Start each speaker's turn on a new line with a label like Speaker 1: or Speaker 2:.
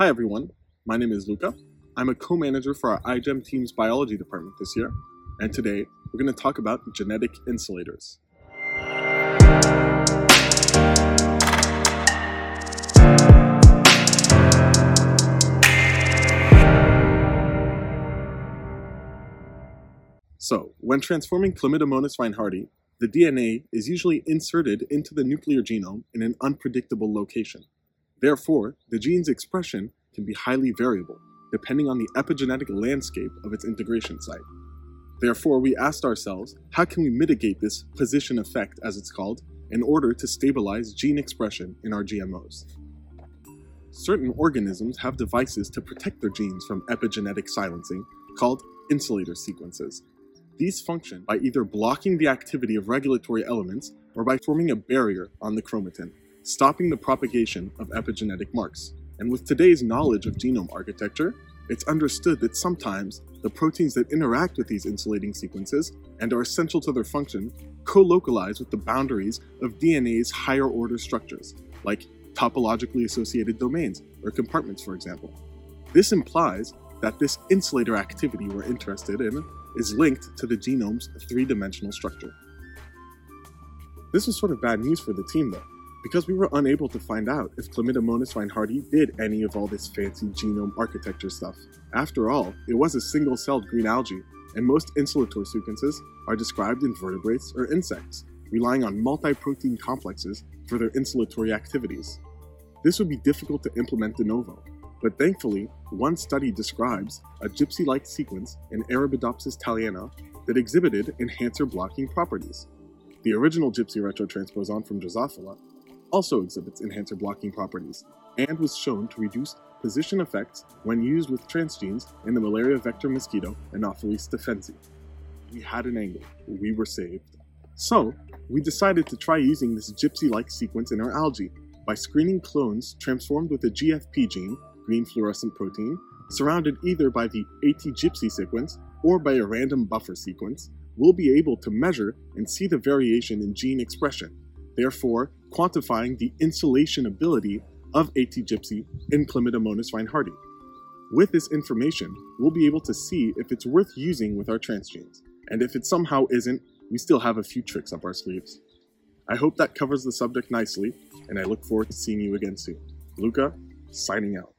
Speaker 1: Hi everyone, my name is Luca. I'm a co-manager for our iGEM team's biology department this year, and today we're going to talk about genetic insulators. So, when transforming Chlamydomonas reinhardtii, the DNA is usually inserted into the nuclear genome in an unpredictable location. Therefore, the gene's expression can be highly variable, depending on the epigenetic landscape of its integration site. Therefore, we asked ourselves, how can we mitigate this position effect, as it's called, in order to stabilize gene expression in our GMOs? Certain organisms have devices to protect their genes from epigenetic silencing, called insulator sequences. These function by either blocking the activity of regulatory elements or by forming a barrier on the chromatin stopping the propagation of epigenetic marks. And with today's knowledge of genome architecture, it's understood that sometimes the proteins that interact with these insulating sequences and are essential to their function co-localize with the boundaries of DNA's higher order structures, like topologically associated domains or compartments, for example. This implies that this insulator activity we're interested in is linked to the genome's three-dimensional structure. This was sort of bad news for the team though, because we were unable to find out if Chlamydomonas reinhardtii did any of all this fancy genome architecture stuff. After all, it was a single-celled green algae, and most insulator sequences are described in vertebrates or insects, relying on multi-protein complexes for their insulatory activities. This would be difficult to implement de novo, but thankfully, one study describes a gypsy-like sequence in Arabidopsis thaliana that exhibited enhancer blocking properties. The original gypsy retrotransposon from Drosophila also exhibits enhancer blocking properties and was shown to reduce position effects when used with transgenes in the malaria vector mosquito Anopheles stephensi. We had an angle, we were saved. So, we decided to try using this gypsy-like sequence in our algae by screening clones transformed with a GFP gene, green fluorescent protein, surrounded either by the AT-gypsy sequence or by a random buffer sequence, we'll be able to measure and see the variation in gene expression therefore quantifying the insulation ability of AT-gypsy in Chlamydomonas reinhardtii. With this information, we'll be able to see if it's worth using with our transgenes, and if it somehow isn't, we still have a few tricks up our sleeves. I hope that covers the subject nicely, and I look forward to seeing you again soon. Luca, signing out.